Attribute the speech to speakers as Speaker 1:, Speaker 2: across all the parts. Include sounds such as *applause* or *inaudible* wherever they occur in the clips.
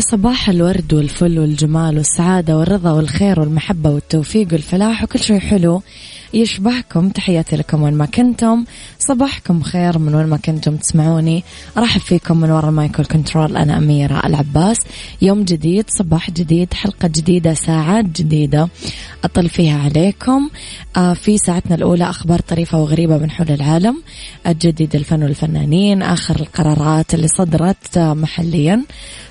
Speaker 1: يا صباح الورد والفل والجمال والسعادة والرضا والخير والمحبة والتوفيق والفلاح وكل شيء حلو يشبهكم. تحياتي لكم وين ما كنتم. صباحكم خير من وين ما كنتم تسمعوني. أرحب فيكم من وراء المايكل كنترول أنا أميرة العباس. يوم جديد صباح جديد حلقة جديدة ساعات جديدة أطل فيها عليكم. آه في ساعتنا الأولى أخبار طريفة وغريبة من حول العالم. الجديد الفن والفنانين آخر القرارات اللي صدرت آه محليا.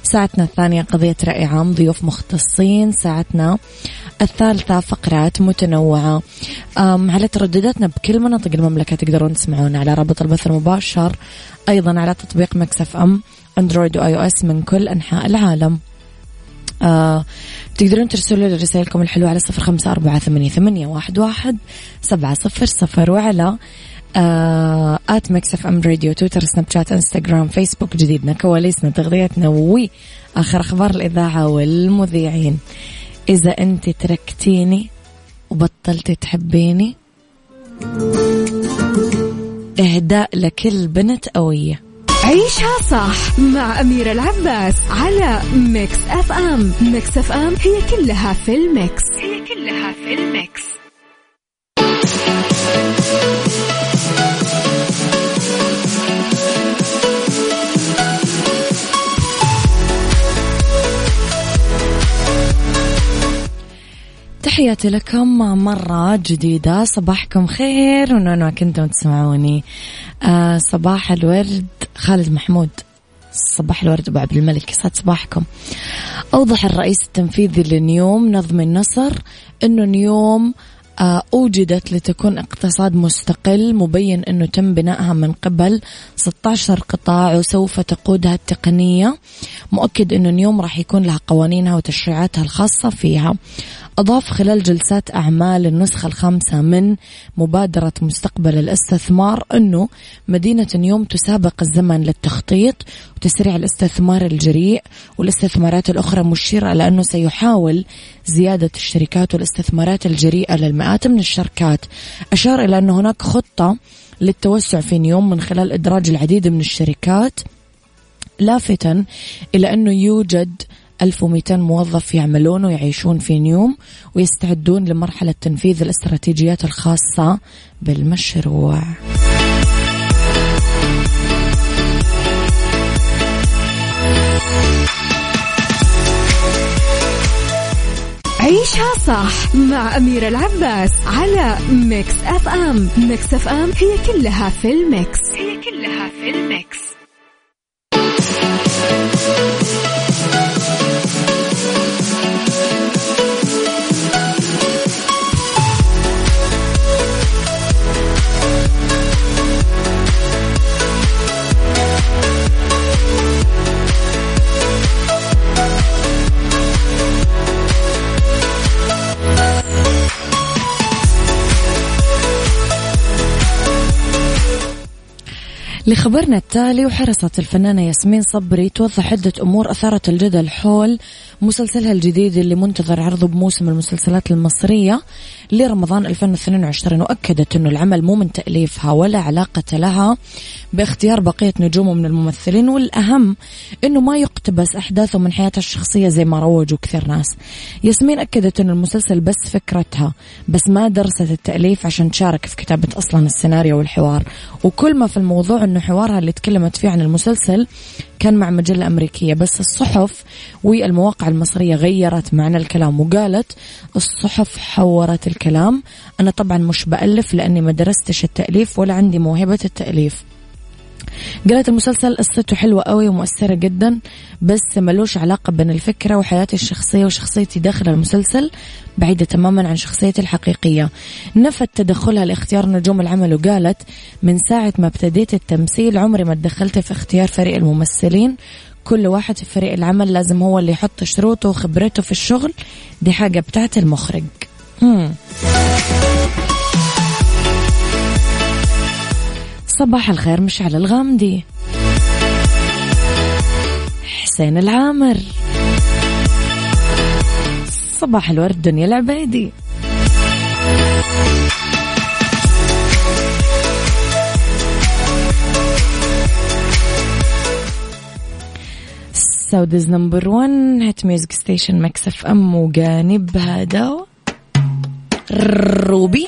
Speaker 1: ساعتنا الثانية قضية رأي عام ضيوف مختصين ساعتنا الثالثة فقرات متنوعة. على تردداتنا بكل مناطق المملكة تقدرون تسمعونا على رابط البث المباشر. أيضا على تطبيق Mix FM أندرويد و iOS من كل أنحاء العالم. آه تقدرون ترسلوا لي رسائلكم الحلوة على صفر خمسة أربعة ثمانية, ثمانية واحد, واحد سبعة صفر صفر وعلى آه at Mix FM Radio تويتر سناب شات إنستغرام فيسبوك جديدنا كواليسنا تغذيتنا آخر أخبار الإذاعة والمذيعين. إذا أنت تركتيني وبطلتي تحبيني إهداء لكل بنت قوية.
Speaker 2: عيشها صح مع أميرة العباس على Mix FM. Mix FM هي كلها في ال mix. هي كلها في ال mix.
Speaker 1: تحياتي لكم مرة جديدة. صباحكم خير. وين ما كنتم تسمعوني. آه صباح الورد. خالد محمود. صباح الورد. أبو عبد الملك. يسعد صباحكم. أوضح الرئيس التنفيذي لنيوم نظم النصر إنه نيوم آه، أوجدت لتكون اقتصاد مستقل مبين أنه تم بنائها من قبل 16 قطاع وسوف تقودها التقنية. مؤكد أنه نيوم راح يكون لها قوانينها وتشريعاتها الخاصة فيها. أضاف خلال جلسات أعمال النسخة الخامسة من مبادرة مستقبل الاستثمار أنه مدينة نيوم تسابق الزمن للتخطيط وتسريع الاستثمار الجريء والاستثمارات الأخرى مشيرة إلى أنه سيحاول زيادة الشركات والاستثمارات الجريئة للمئات من الشركات. أشار إلى أن هناك خطة للتوسع في نيوم من خلال إدراج العديد من الشركات لافتا إلى أنه يوجد 1200 موظف يعملون ويعيشون في نيوم ويستعدون لمرحلة تنفيذ الاستراتيجيات الخاصة بالمشروع.
Speaker 2: عيشها صح مع أميرة العباس على Mix FM Mix FM هي كلها في ال mix
Speaker 1: لخبرنا التالي وحرصت الفنانة ياسمين صبري توضح عدة أمور أثارت الجدل حول مسلسلها الجديد اللي منتظر عرضه بموسم المسلسلات المصرية لرمضان 2022 وأكدت أنه العمل مو من تأليفها ولا علاقة لها باختيار بقية نجومه من الممثلين والأهم أنه ما يقتبس أحداثه من حياتها الشخصية زي ما روجوا كثير ناس. ياسمين أكدت أن المسلسل بس فكرتها بس ما درست التأليف عشان تشارك في كتابة أصلا السيناريو والحوار. وكل ما في الموضوع أنه حوارها اللي تكلمت فيه عن المسلسل كان مع مجلة أمريكية بس الصحف والمواقع المصرية غيرت معنى الكلام وقالت الصحف حورت الكلام. أنا طبعا مش بألف لأني ما درستش التأليف ولا عندي موهبة التأليف. قالت المسلسل قصته حلوة قوي ومؤثرة جدا بس ملوش علاقة بين الفكرة وحياتي الشخصية وشخصيتي داخل المسلسل بعيدة تماما عن شخصيتي الحقيقية. نفت تدخلها لاختيار نجوم العمل وقالت من ساعة ما ابتديت التمثيل عمري ما تدخلت في اختيار فريق الممثلين. كل واحد في فريق العمل لازم هو اللي يحط شروطه وخبرته في الشغل. دي حاجة بتاعت المخرج. مم. صباح الخير مشعل الغامدي. حسين العامر. صباح الورد دنيا العبيدي. Saudi's number 1 hit music station Mix FM وجانب هذا روبي.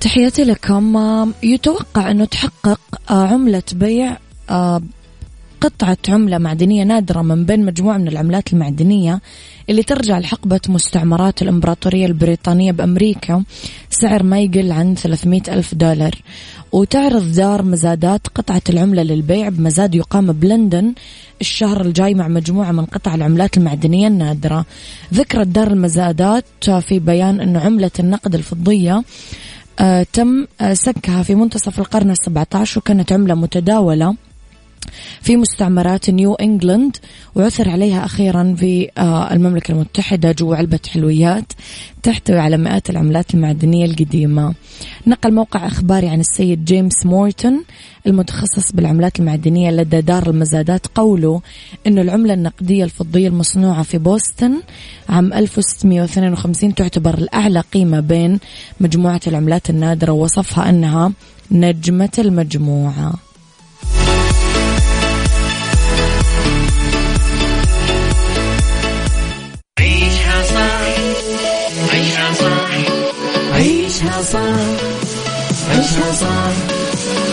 Speaker 1: تحياتي لكم. يتوقع أنه تحقق آه، عملة بيع آه، قطعة عملة معدنية نادرة من بين مجموعة من العملات المعدنية اللي ترجع لحقبة مستعمرات الإمبراطورية البريطانية بأمريكا. سعر ما يقل عن 300 ألف دولار. وتعرض دار مزادات قطعة العملة للبيع بمزاد يقام بلندن الشهر الجاي مع مجموعة من قطع العملات المعدنية النادرة. ذكرت دار المزادات في بيان أنه عملة النقد الفضية آه تم آه سكها في منتصف القرن السبعة عشر وكانت عملة متداولة. في مستعمرات نيو إنجلاند وعثر عليها أخيرا في آه، المملكة المتحدة جوا علبة حلويات تحتوي على مئات العملات المعدنية القديمة. نقل موقع أخباري عن السيد جيمس مورتون المتخصص بالعملات المعدنية لدى دار المزادات قوله انه العملة النقدية الفضية المصنوعة في بوسطن عام 1652 تعتبر الأعلى قيمة بين مجموعة العملات النادرة ووصفها أنها نجمة المجموعة.
Speaker 3: عيشها صح عيشها صح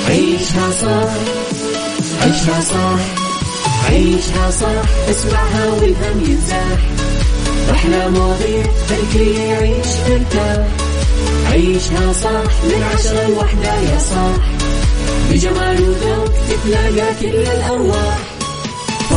Speaker 3: عيشها صح عيشها صح عيشها صح اسمعها والهم ينزاح أحلى مواضيع خلي يعيش مرتاح. عيشها صح من عشرة لوحدة يا صاح. بجمال وذوق تتلاقى كل الأرواح.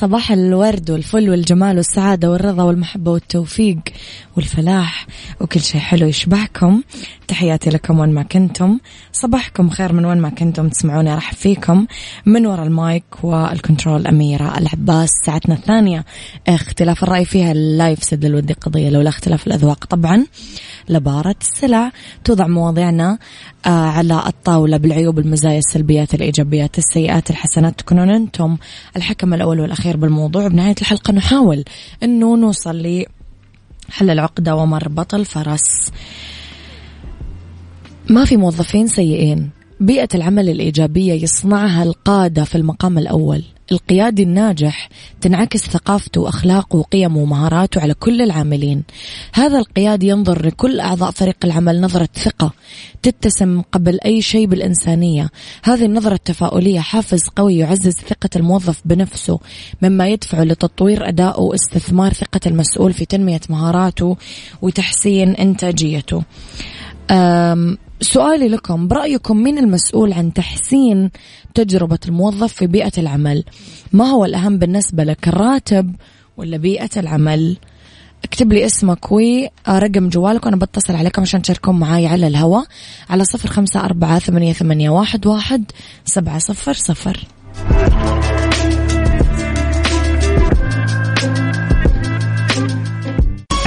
Speaker 1: صباح الورد والفل والجمال والسعادة والرضا والمحبة والتوفيق والفلاح وكل شيء حلو يشبهكم تحياتي لكم وين ما كنتم. صباحكم خير من وين ما كنتم تسمعوني أرحب فيكم. من وراء ال mic وال control أميرة العباس ساعتنا الثانية. اختلاف الرأي فيها لا يفسد للود قضية لولا اختلاف الأذواق طبعا. لبارت السلع. توضع مواضيعنا آه، على الطاولة بالعيوب المزايا السلبيات الإيجابيات السيئات الحسنات. تكونون أنتم الحكم الأول والأخير بالموضوع. بنهاية الحلقة نحاول أنه نوصل لحل العقدة ومربط الفرس ما في موظفين سيئين. بيئة العمل الإيجابية يصنعها القادة في المقام الأول. القيادي الناجح تنعكس ثقافته وأخلاقه وقيمه ومهاراته على كل العاملين. هذا القيادي ينظر لكل أعضاء فريق العمل نظرة ثقة تتسم قبل أي شيء بالإنسانية. هذه النظرة التفاؤلية حافز قوي يعزز ثقة الموظف بنفسه مما يدفعه لتطوير أدائه واستثمار ثقة المسؤول في تنمية مهاراته وتحسين إنتاجيته. سؤالي لكم برأيكم مين المسؤول عن تحسين تجربة الموظف في بيئة العمل؟ ما هو الأهم بالنسبة لك الراتب ولا بيئة العمل؟ اكتب لي اسمك ورقم جوالك وأنا بتصل عليكم عشان تشاركون معاي على الهواء على صفر خمسة أربعة ثمانية, ثمانية واحد, واحد سبعة صفر صفر.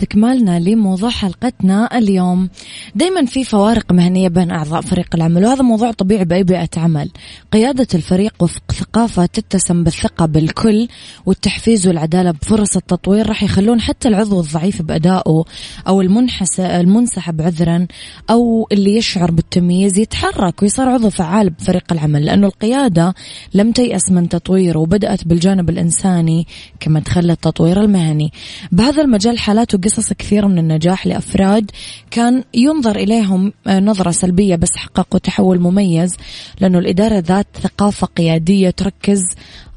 Speaker 1: استكمالنا لموضوع حلقتنا اليوم. دايما في فوارق مهنية بين أعضاء فريق العمل وهذا موضوع طبيعي بأي بيئة عمل. قيادة الفريق وفق ثقافة تتسم بالثقة بالكل والتحفيز والعدالة بفرص التطوير راح يخلون حتى العضو الضعيف بأدائه أو المنحس المنسحب عذرا أو اللي يشعر بالتمييز يتحرك ويصير عضو فعال بفريق العمل. لأنه القيادة لم تيأس من تطويره وبدأت بالجانب الإنساني كما تخلى التطوير المهني. بهذا المجال حالات كثيرة من النجاح لأفراد كان ينظر إليهم آه، نظرة سلبية بس حققوا تحول مميز لأنه الإدارة ذات ثقافة قيادية تركز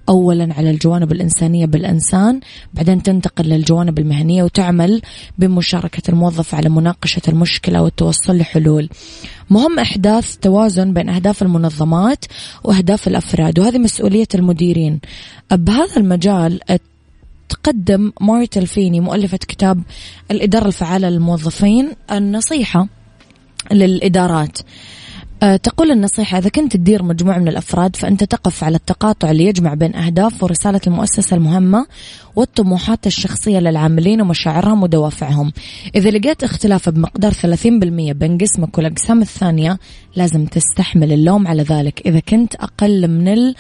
Speaker 1: اولا على الجوانب الإنسانية بالإنسان بعدين تنتقل للجوانب المهنية وتعمل بمشاركة الموظف على مناقشة المشكلة والتوصل لحلول. مهم أحداث توازن بين أهداف المنظمات وأهداف الأفراد وهذه مسؤولية المديرين. بهذا المجال تقدم مارتل فيني مؤلفة كتاب الإدارة الفعالة للموظفين النصيحة للإدارات. أه، تقول النصيحة إذا كنت تدير مجموعة من الأفراد فأنت تقف على التقاطع اللي يجمع بين أهداف ورسالة المؤسسة المهمة والطموحات الشخصية للعاملين ومشاعرهم ودوافعهم. إذا لقيت اختلاف بمقدار 30% بين قسمك والأقسام الثانية لازم تستحمل اللوم على ذلك. إذا كنت أقل من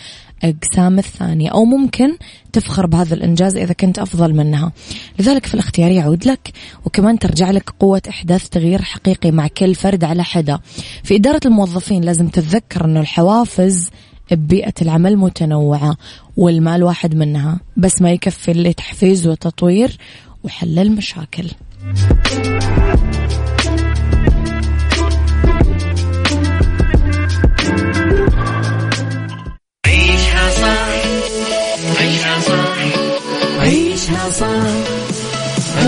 Speaker 1: الأقسام الثانية. أو ممكن تفخر بهذا الإنجاز إذا كنت أفضل منها. لذلك في الاختيار يعود لك وكمان ترجع لك قوة إحداث تغيير حقيقي مع كل فرد على حدة. في إدارة الموظفين لازم تتذكر أنه الحوافز ببيئة العمل متنوعة والمال واحد منها. بس ما يكفي لتحفيز وتطوير وحل المشاكل.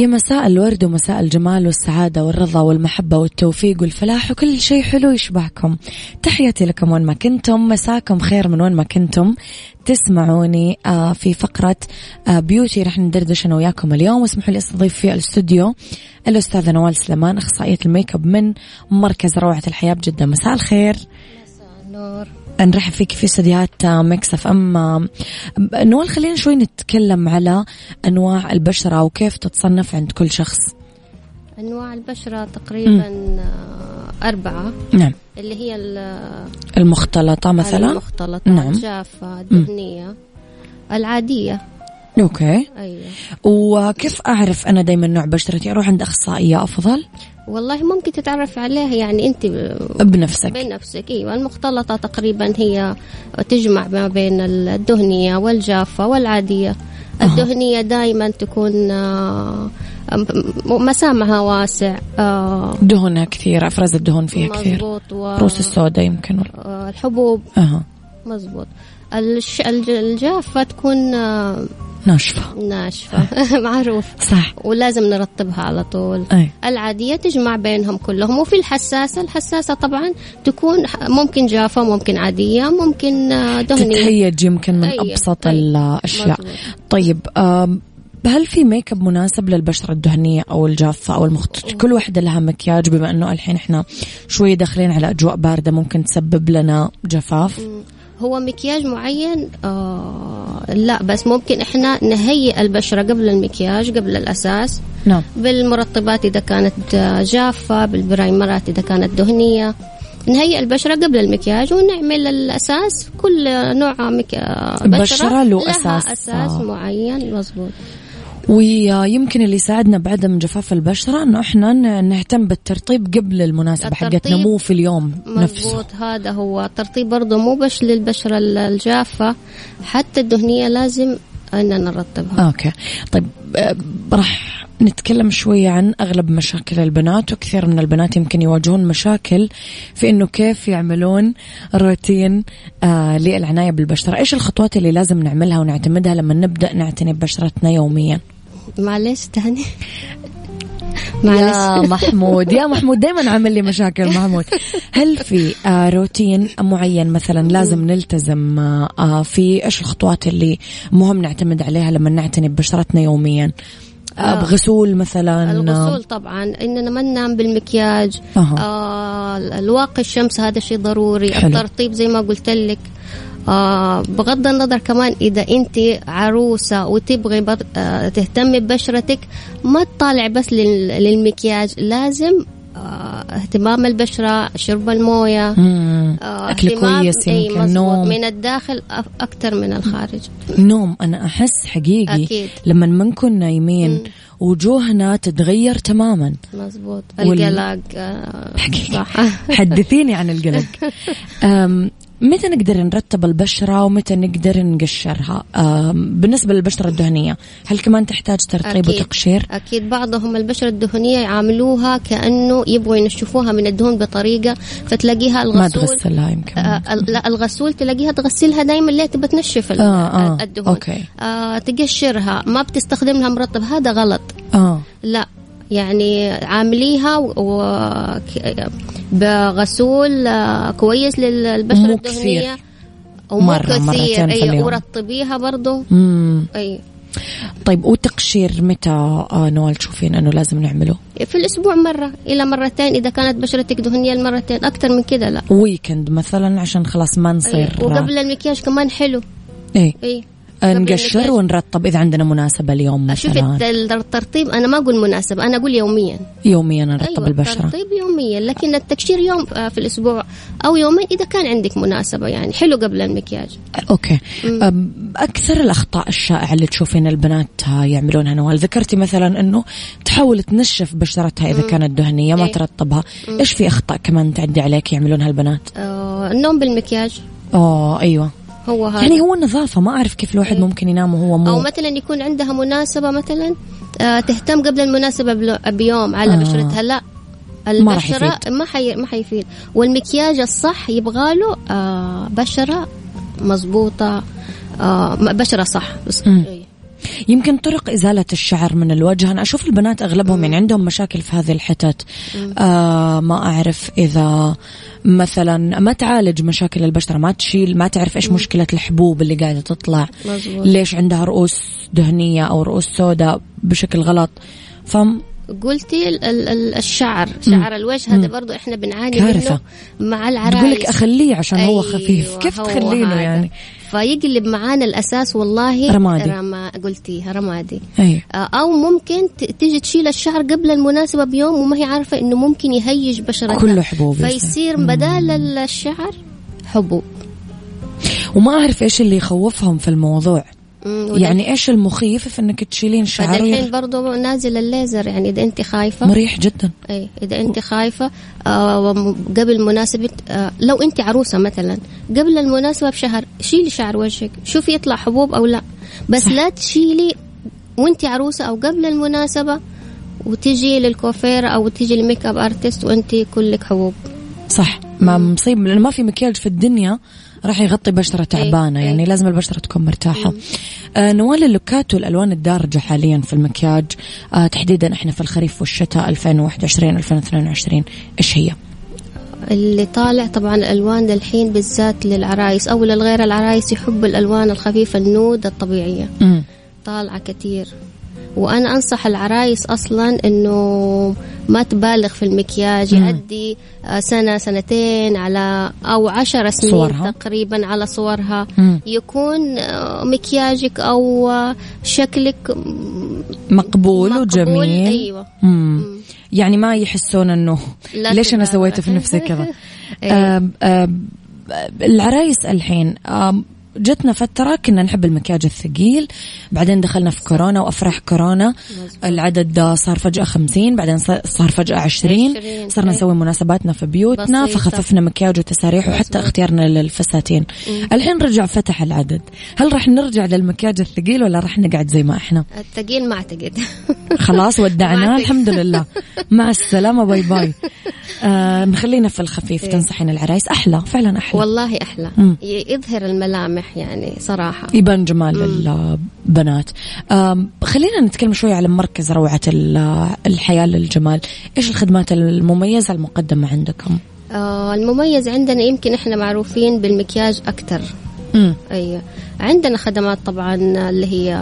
Speaker 1: يا مساء الورد ومساء الجمال والسعادة والرضا والمحبة والتوفيق والفلاح وكل شيء حلو يشبهكم. تحياتي لكم وين ما كنتم مساكم خير من وين ما كنتم. تسمعوني آه، في فقرة آه، بيوتي رح ندردش أنا وياكم اليوم. واسمحوا لي أستضيف في الاستوديو الأستاذة نوال سليمان أخصائية الميك أب من مركز روعة الحياة بجدة. مساء الخير.
Speaker 4: نور
Speaker 1: نرحب فيك في استديوهات Mix FM. نوال خلينا شوي نتكلم على أنواع البشرة وكيف تتصنف عند كل شخص.
Speaker 4: أنواع البشرة تقريبا آه، أربعة.
Speaker 1: نعم.
Speaker 4: اللي هي ال-
Speaker 1: المختلطة مثلا؟
Speaker 4: المختلطة
Speaker 1: نعم.
Speaker 4: الجافة الدهنية العادية.
Speaker 1: أوكي.
Speaker 4: أيوه.
Speaker 1: وكيف أعرف أنا دائما نوع بشرتي؟ أروح عند أخصائية أفضل؟
Speaker 4: والله ممكن تتعرف عليها يعني أنت
Speaker 1: بنفسك.
Speaker 4: بنفسك أيوه. المختلطة تقريبا هي تجمع ما بين الدهنية والجافة والعادية. الدهنية دائما تكون آه، مسامها واسع آه،
Speaker 1: دهنها كثير أفراز الدهن فيها كثير.
Speaker 4: و-
Speaker 1: روس السوداء يمكن. ولا
Speaker 4: آه، الحبوب.
Speaker 1: أها.
Speaker 4: مزبوط الجافة تكون
Speaker 1: ناشفة.
Speaker 4: ناشفة. *laughs* معروف.
Speaker 1: صح.
Speaker 4: ولازم نرطبها على طول.
Speaker 1: أي.
Speaker 4: العادية تجمع بينهم كلهم. وفي الحساسة الحساسة طبعا تكون ممكن جافة ممكن عادية ممكن آه، دهنية.
Speaker 1: تتهيج يمكن من
Speaker 4: أي.
Speaker 1: أبسط
Speaker 4: أي.
Speaker 1: الأشياء.
Speaker 4: مظبوط.
Speaker 1: طيب هل في ميك اب مناسب للبشرة الدهنية أو الجافة أو المختلطة كل واحدة لها مكياج بما أنه الحين إحنا شوي داخلين على أجواء باردة ممكن تسبب لنا جفاف.
Speaker 4: هو مكياج معين؟ آه لا بس ممكن إحنا نهيئ البشرة قبل المكياج قبل الأساس.
Speaker 1: نعم.
Speaker 4: بالمرطبات إذا كانت جافة بالبرايمرات إذا كانت دهنية. نهيئ البشرة قبل المكياج ونعمل الأساس. كل نوع مك... آه،
Speaker 1: البشرة له
Speaker 4: لها
Speaker 1: أساس.
Speaker 4: أساس
Speaker 1: آه.
Speaker 4: معين مظبوط.
Speaker 1: ويمكن اللي يساعدنا بعدم جفاف البشرة إنه إحنا نهتم بالترطيب قبل المناسبة حقتنا مو في اليوم نفسه.
Speaker 4: هذا هو. الترطيب برضه مو بس للبشرة ال- الجافة حتى الدهنية لازم أننا نرطبها.
Speaker 1: أوكي. طيب آه، راح نتكلم شوية عن أغلب مشاكل البنات وكثير من البنات يمكن يواجهون مشاكل في إنه كيف يعملون روتين آه للعناية بالبشرة. إيش الخطوات اللي لازم نعملها ونعتمدها لما نبدأ نعتني ببشرتنا يوميا؟
Speaker 4: معلش تاني *laughs*
Speaker 1: يا
Speaker 4: معلش *laughs*
Speaker 1: محمود يا محمود دائما عامل لي مشاكل محمود هل في آه روتين معين مثلا لازم نلتزم آه في إيش الخطوات اللي مهم نعتمد عليها لما نعتني ببشرتنا يوميا آه
Speaker 4: آه.
Speaker 1: بغسول مثلا
Speaker 4: الغسول طبعا اننا ما ننام بالمكياج
Speaker 1: أها.
Speaker 4: آه الواقي الشمس هذا شيء ضروري
Speaker 1: حلو.
Speaker 4: الترطيب زي ما قلت لك آه بغض النظر كمان إذا أنت عروسة وتبغي بر... آه تهتمي ببشرتك ما تطالع بس لل... للمكياج لازم آه اهتمام البشرة شرب الموية
Speaker 1: مم.
Speaker 4: آه اهتمام-
Speaker 1: كويس يمكن. نوم
Speaker 4: من الداخل أ- أكثر من الخارج
Speaker 1: نوم أنا أحس حقيقي
Speaker 4: أكيد.
Speaker 1: لما ما نكون نايمين وجوهنا تتغير تماما
Speaker 4: مظبوط
Speaker 1: وال-
Speaker 4: القلق آه
Speaker 1: حقيقي. *laughs* حدثيني عن القلق متى نقدر نرتب البشرة ومتى نقدر نقشرها؟ بالنسبة للبشرة الدهنية هل كمان تحتاج ترطيب
Speaker 4: أكيد.
Speaker 1: وتقشير؟
Speaker 4: أكيد بعضهم البشرة الدهنية يعاملوها كأنه يبغوا ينشفوها من الدهون بطريقة فتلاقيها
Speaker 1: ما
Speaker 4: الغسول
Speaker 1: تغسلها يمكن.
Speaker 4: آه لا الغسول تلاقيها تغسلها دايما ليه تبى تنشف
Speaker 1: آه، آه،
Speaker 4: الدهون؟
Speaker 1: أوكي.
Speaker 4: آه تقشرها ما بتستخدم لها مرطب هذا غلط.
Speaker 1: آه.
Speaker 4: لا. يعني عامليها و... بغسول آه، كويس للبشرة
Speaker 1: مو
Speaker 4: الدهنية.
Speaker 1: كثير.
Speaker 4: ومو
Speaker 1: مرة،
Speaker 4: كثير
Speaker 1: مرتين في
Speaker 4: أي
Speaker 1: اليوم.
Speaker 4: ورطبيها برضو.
Speaker 1: مم.
Speaker 4: أي.
Speaker 1: طيب والتقشير متى آه نوال تشوفين إنه لازم نعمله؟
Speaker 4: في الأسبوع مرة إلى مرتين. إذا كانت بشرتك دهنية المرتين أكثر من كده لا.
Speaker 1: weekend مثلا عشان خلاص ما نصير
Speaker 4: أي. وقبل المكياج كمان حلو. إيه.
Speaker 1: أي.
Speaker 4: قبل
Speaker 1: نقشر
Speaker 4: المكياج.
Speaker 1: ونرطب إذا عندنا مناسبة اليوم مثلا.
Speaker 4: الت- الترطيب أنا ما أقول مناسب أنا أقول يوميا.
Speaker 1: يوميا نرطب
Speaker 4: أيوه
Speaker 1: البشرة.
Speaker 4: الترطيب يوميا لكن التقشير يوم آه، في الأسبوع أو يومين إذا كان عندك مناسبة يعني حلو قبل المكياج.
Speaker 1: okay. أم، أكثر الأخطاء الشائعة اللي تشوفين البنات يعملونها نوال ذكرتي مثلا إنه تحاول تنشف بشرتها إذا كانت دهنية ما
Speaker 4: إيه.
Speaker 1: ترطبها. إيش في أخطاء كمان تعدي عليك يعملونها البنات؟
Speaker 4: آه النوم بالمكياج.
Speaker 1: آه أيوه.
Speaker 4: هو هذا
Speaker 1: يعني هو النظافه ما أعرف كيف الواحد ممكن ينام وهو
Speaker 4: أو
Speaker 1: مو
Speaker 4: مثلا يكون عندها مناسبة مثلا آه تهتم قبل المناسبة بيوم على
Speaker 1: آه.
Speaker 4: بشرتها لا
Speaker 1: يفيد.
Speaker 4: ما حي... ما حيفيد والمكياج الصح يبغى له آه بشرة مظبوطة آه بشرة صح بس. إيه.
Speaker 1: يمكن طرق إزالة الشعر من الوجه. أنا أشوف البنات أغلبهم يعني عندهم مشاكل في هذه الحتت. آه ما أعرف إذا مثلا ما تعالج مشاكل البشرة ما تشيل ما تعرف إيش مشكلة الحبوب اللي قاعدة تطلع
Speaker 4: مظبوط.
Speaker 1: ليش عندها رؤوس دهنية أو رؤوس سوداء بشكل غلط. فم
Speaker 4: قلتي ال- ال- ال- الشعر. شعر الوجه هذا برضو إحنا بنعاني
Speaker 1: كارثة.
Speaker 4: منه مع العرايس.
Speaker 1: تقول لك أخليه عشان هو
Speaker 4: أيوة،
Speaker 1: خفيف. كيف تخلينه
Speaker 4: هذا.
Speaker 1: يعني؟
Speaker 4: فيقلب معانا الأساس والله
Speaker 1: رمادي.
Speaker 4: رما قلتيها رمادي.
Speaker 1: اي
Speaker 4: آه، أو ممكن تيجي تشيل الشعر قبل المناسبة بيوم وما هي عارفة إنه ممكن يهيج بشرتها.
Speaker 1: كله حبوب يصير.
Speaker 4: فيصير بدال ال- الشعر حبوب.
Speaker 1: وما أعرف إيش اللي يخوفهم في الموضوع. يعني إيش المخيف في إنك تشيلين شعر
Speaker 4: فدحين
Speaker 1: وير-
Speaker 4: برضو نازل الليزر يعني إذا انت خايفه
Speaker 1: مريح جدا.
Speaker 4: اي إذا انت خايفة آه قبل مناسبة آه لو انت عروسة مثلا قبل المناسبة بشهر شيلي شعر وجهك شوفي يطلع حبوب أو لا. بس
Speaker 1: صح.
Speaker 4: لا تشيلي وانت عروسة أو قبل المناسبة وتجي للكوفير أو تجي للميك أب أرتست وانت كلك حبوب.
Speaker 1: صح. ما مصيب لأنه ما في مكياج في الدنيا راح يغطي بشرة تعبانة
Speaker 4: إيه.
Speaker 1: يعني لازم البشرة تكون مرتاحة آه نوال اللوكات والألوان الدارجة حاليا في المكياج آه تحديدا إحنا في الخريف والشتاء 2021 2022 إيش هي؟
Speaker 4: اللي طالع طبعا الالوان الحين بالذات للعرايس أو للغير العرايس يحبوا الألوان الخفيفة ال nude الطبيعية
Speaker 1: مم.
Speaker 4: طالعة كتير وأنا أنصح العرايس أصلا إنه ما تبالغ في المكياج
Speaker 1: مم.
Speaker 4: يعدي آه، سنة سنتين على أو عشر سنين
Speaker 1: صورها.
Speaker 4: تقريبا على صورها
Speaker 1: مم.
Speaker 4: يكون آه، مكياجك أو آه، شكلك
Speaker 1: مقبول,
Speaker 4: مقبول،
Speaker 1: وجميل
Speaker 4: أيوه
Speaker 1: مم. يعني ما يحسون
Speaker 4: إنه
Speaker 1: ليش أنا
Speaker 4: تبالغ.
Speaker 1: سويت في نفسي كذا *laughs* العرايس الحين جتنا فترة كنا نحب المكياج الثقيل بعدين دخلنا في كورونا وأفراح كورونا. العدد صار فجأة خمسين بعدين صار فجأة عشرين. صرنا
Speaker 4: إيه.
Speaker 1: نسوي مناسباتنا في بيوتنا
Speaker 4: بسيطة.
Speaker 1: فخففنا مكياج وتساريح وحتى. اختيارنا للفساتين. الحين رجع فتح العدد. هل راح نرجع للمكياج الثقيل ولا راح نقعد زي ما إحنا؟
Speaker 4: الثقيل ما أعتقد. *laughs*
Speaker 1: خلاص ودعناه. الحمد لله. مع السلامة. باي باي. *laughs* آه نخلينا في الخفيف تنصحين العرايس أحلى فعلا أحلى.
Speaker 4: والله
Speaker 1: مم.
Speaker 4: ي- يظهر الملامح. يعني صراحة.
Speaker 1: يبان جمال البنات. آم، خلينا نتكلم شوي على مركز روعة ال- الحياة للجمال. إيش الخدمات المميزة المقدمة عندكم؟
Speaker 4: آه المميز عندنا يمكن إحنا معروفين بالمكياج أكثر
Speaker 1: مم.
Speaker 4: أيوه. عندنا خدمات طبعا اللي هي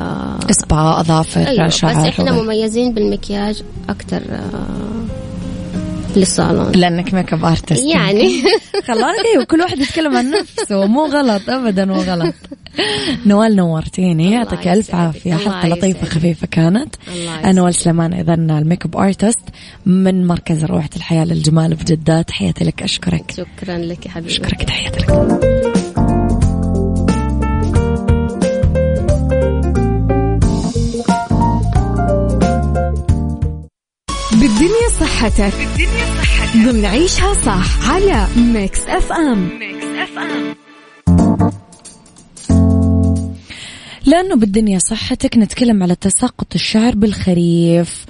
Speaker 1: إسبا أظافر
Speaker 4: أيوه بس
Speaker 1: إحنا.
Speaker 4: مميزين بالمكياج أكثر آه للصالون.
Speaker 1: لأنك make up artist
Speaker 4: يعني. *laughs*
Speaker 1: خلاص أيوه كل واحد يتكلم عن نفسه. مو غلط ابدا مو غلط. نوال نورتيني يعطيك ألف.
Speaker 4: عافية.
Speaker 1: حلقه
Speaker 4: لطيفة.
Speaker 1: خفيفة كانت.
Speaker 4: أنا.
Speaker 1: نوال سليمان اذا ال make up artist من مركز روحة الحياة للجمال بجده تحياتي لك أشكرك.
Speaker 4: شكرا لك يا حبيبي.
Speaker 1: أشكرك تحياتي لك.
Speaker 2: بالدنيا صحتك. بالدنيا صحتك. ضمن عيشها صح على Mix FM
Speaker 1: لأنه بالدنيا صحتك نتكلم على تساقط الشعر بالخريف.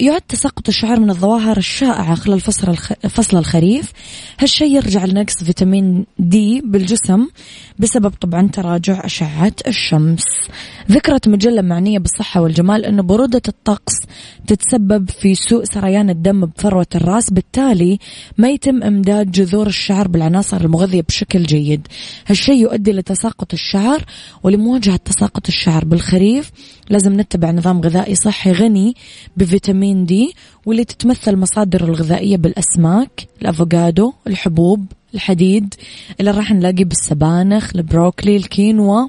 Speaker 1: يعد تساقط الشعر من الظواهر الشائعة خلال فصل الخ... فصل الخريف. هالشيء يرجع لنقص فيتامين دي بالجسم. بسبب طبعا تراجع أشعة الشمس. ذكرت مجلة معنية بالصحة والجمال أن برودة الطقس تتسبب في سوء سريان الدم بفروة الرأس. بالتالي ما يتم إمداد جذور الشعر بالعناصر المغذية بشكل جيد. هالشيء يؤدي لتساقط الشعر ولمواجهة تساقط الشعر بالخريف لازم نتبع نظام غذائي صحي غني بفيتامين دي واللي تتمثل مصادر الغذائية بالأسماك الأفوكادو الحبوب. الحديد اللي راح نلاقيه بالسبانخ البروكلي الكينوا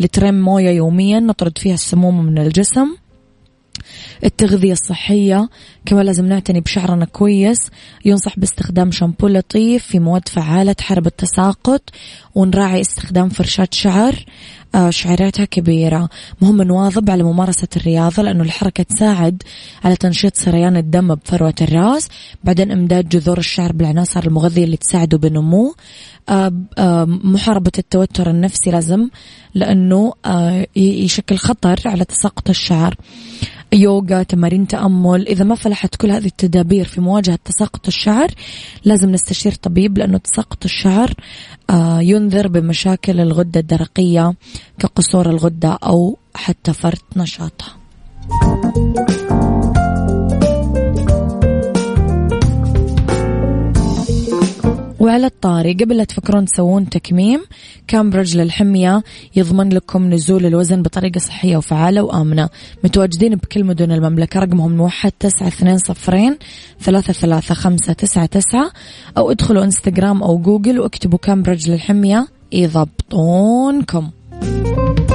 Speaker 1: لترم موية يوميا نطرد فيها السموم من الجسم. التغذية الصحية كمان لازم نعتني بشعرنا كويس ينصح باستخدام شامبو لطيف في مواد فعالة تحارب التساقط ونراعي استخدام فرشاة شعر. آه، شعيراتها كبيرة. مهم نواظب على ممارسة الرياضة لأنه الحركة تساعد على تنشيط سريان الدم بفروة الرأس. بعدين إمداد جذور الشعر بالعناصر المغذية اللي تساعده بنموه آه، آه، محاربة التوتر النفسي لازم لأنه يشكل خطر على تساقط الشعر. يوغا تمارين تأمل. إذا ما فلحت كل هذه التدابير في مواجهة تساقط الشعر لازم نستشير طبيب لأنه تساقط الشعر ينذر بمشاكل الغدة الدرقية. كقصور الغدة أو حتى فرط نشاطها. وعلى الطاري قبل لا تفكرون تسوون تكميم كامبريدج للحمية يضمن لكم نزول الوزن بطريقة صحية وفعالة وآمنة. متواجدين بكل مدن المملكة رقمهم الموحد تسعة اثنين صفرين ثلاثة ثلاثة خمسة تسعة تسعة أو ادخلوا إنستغرام أو جوجل واكتبوا كامبريدج للحمية يضبطونكم. thank you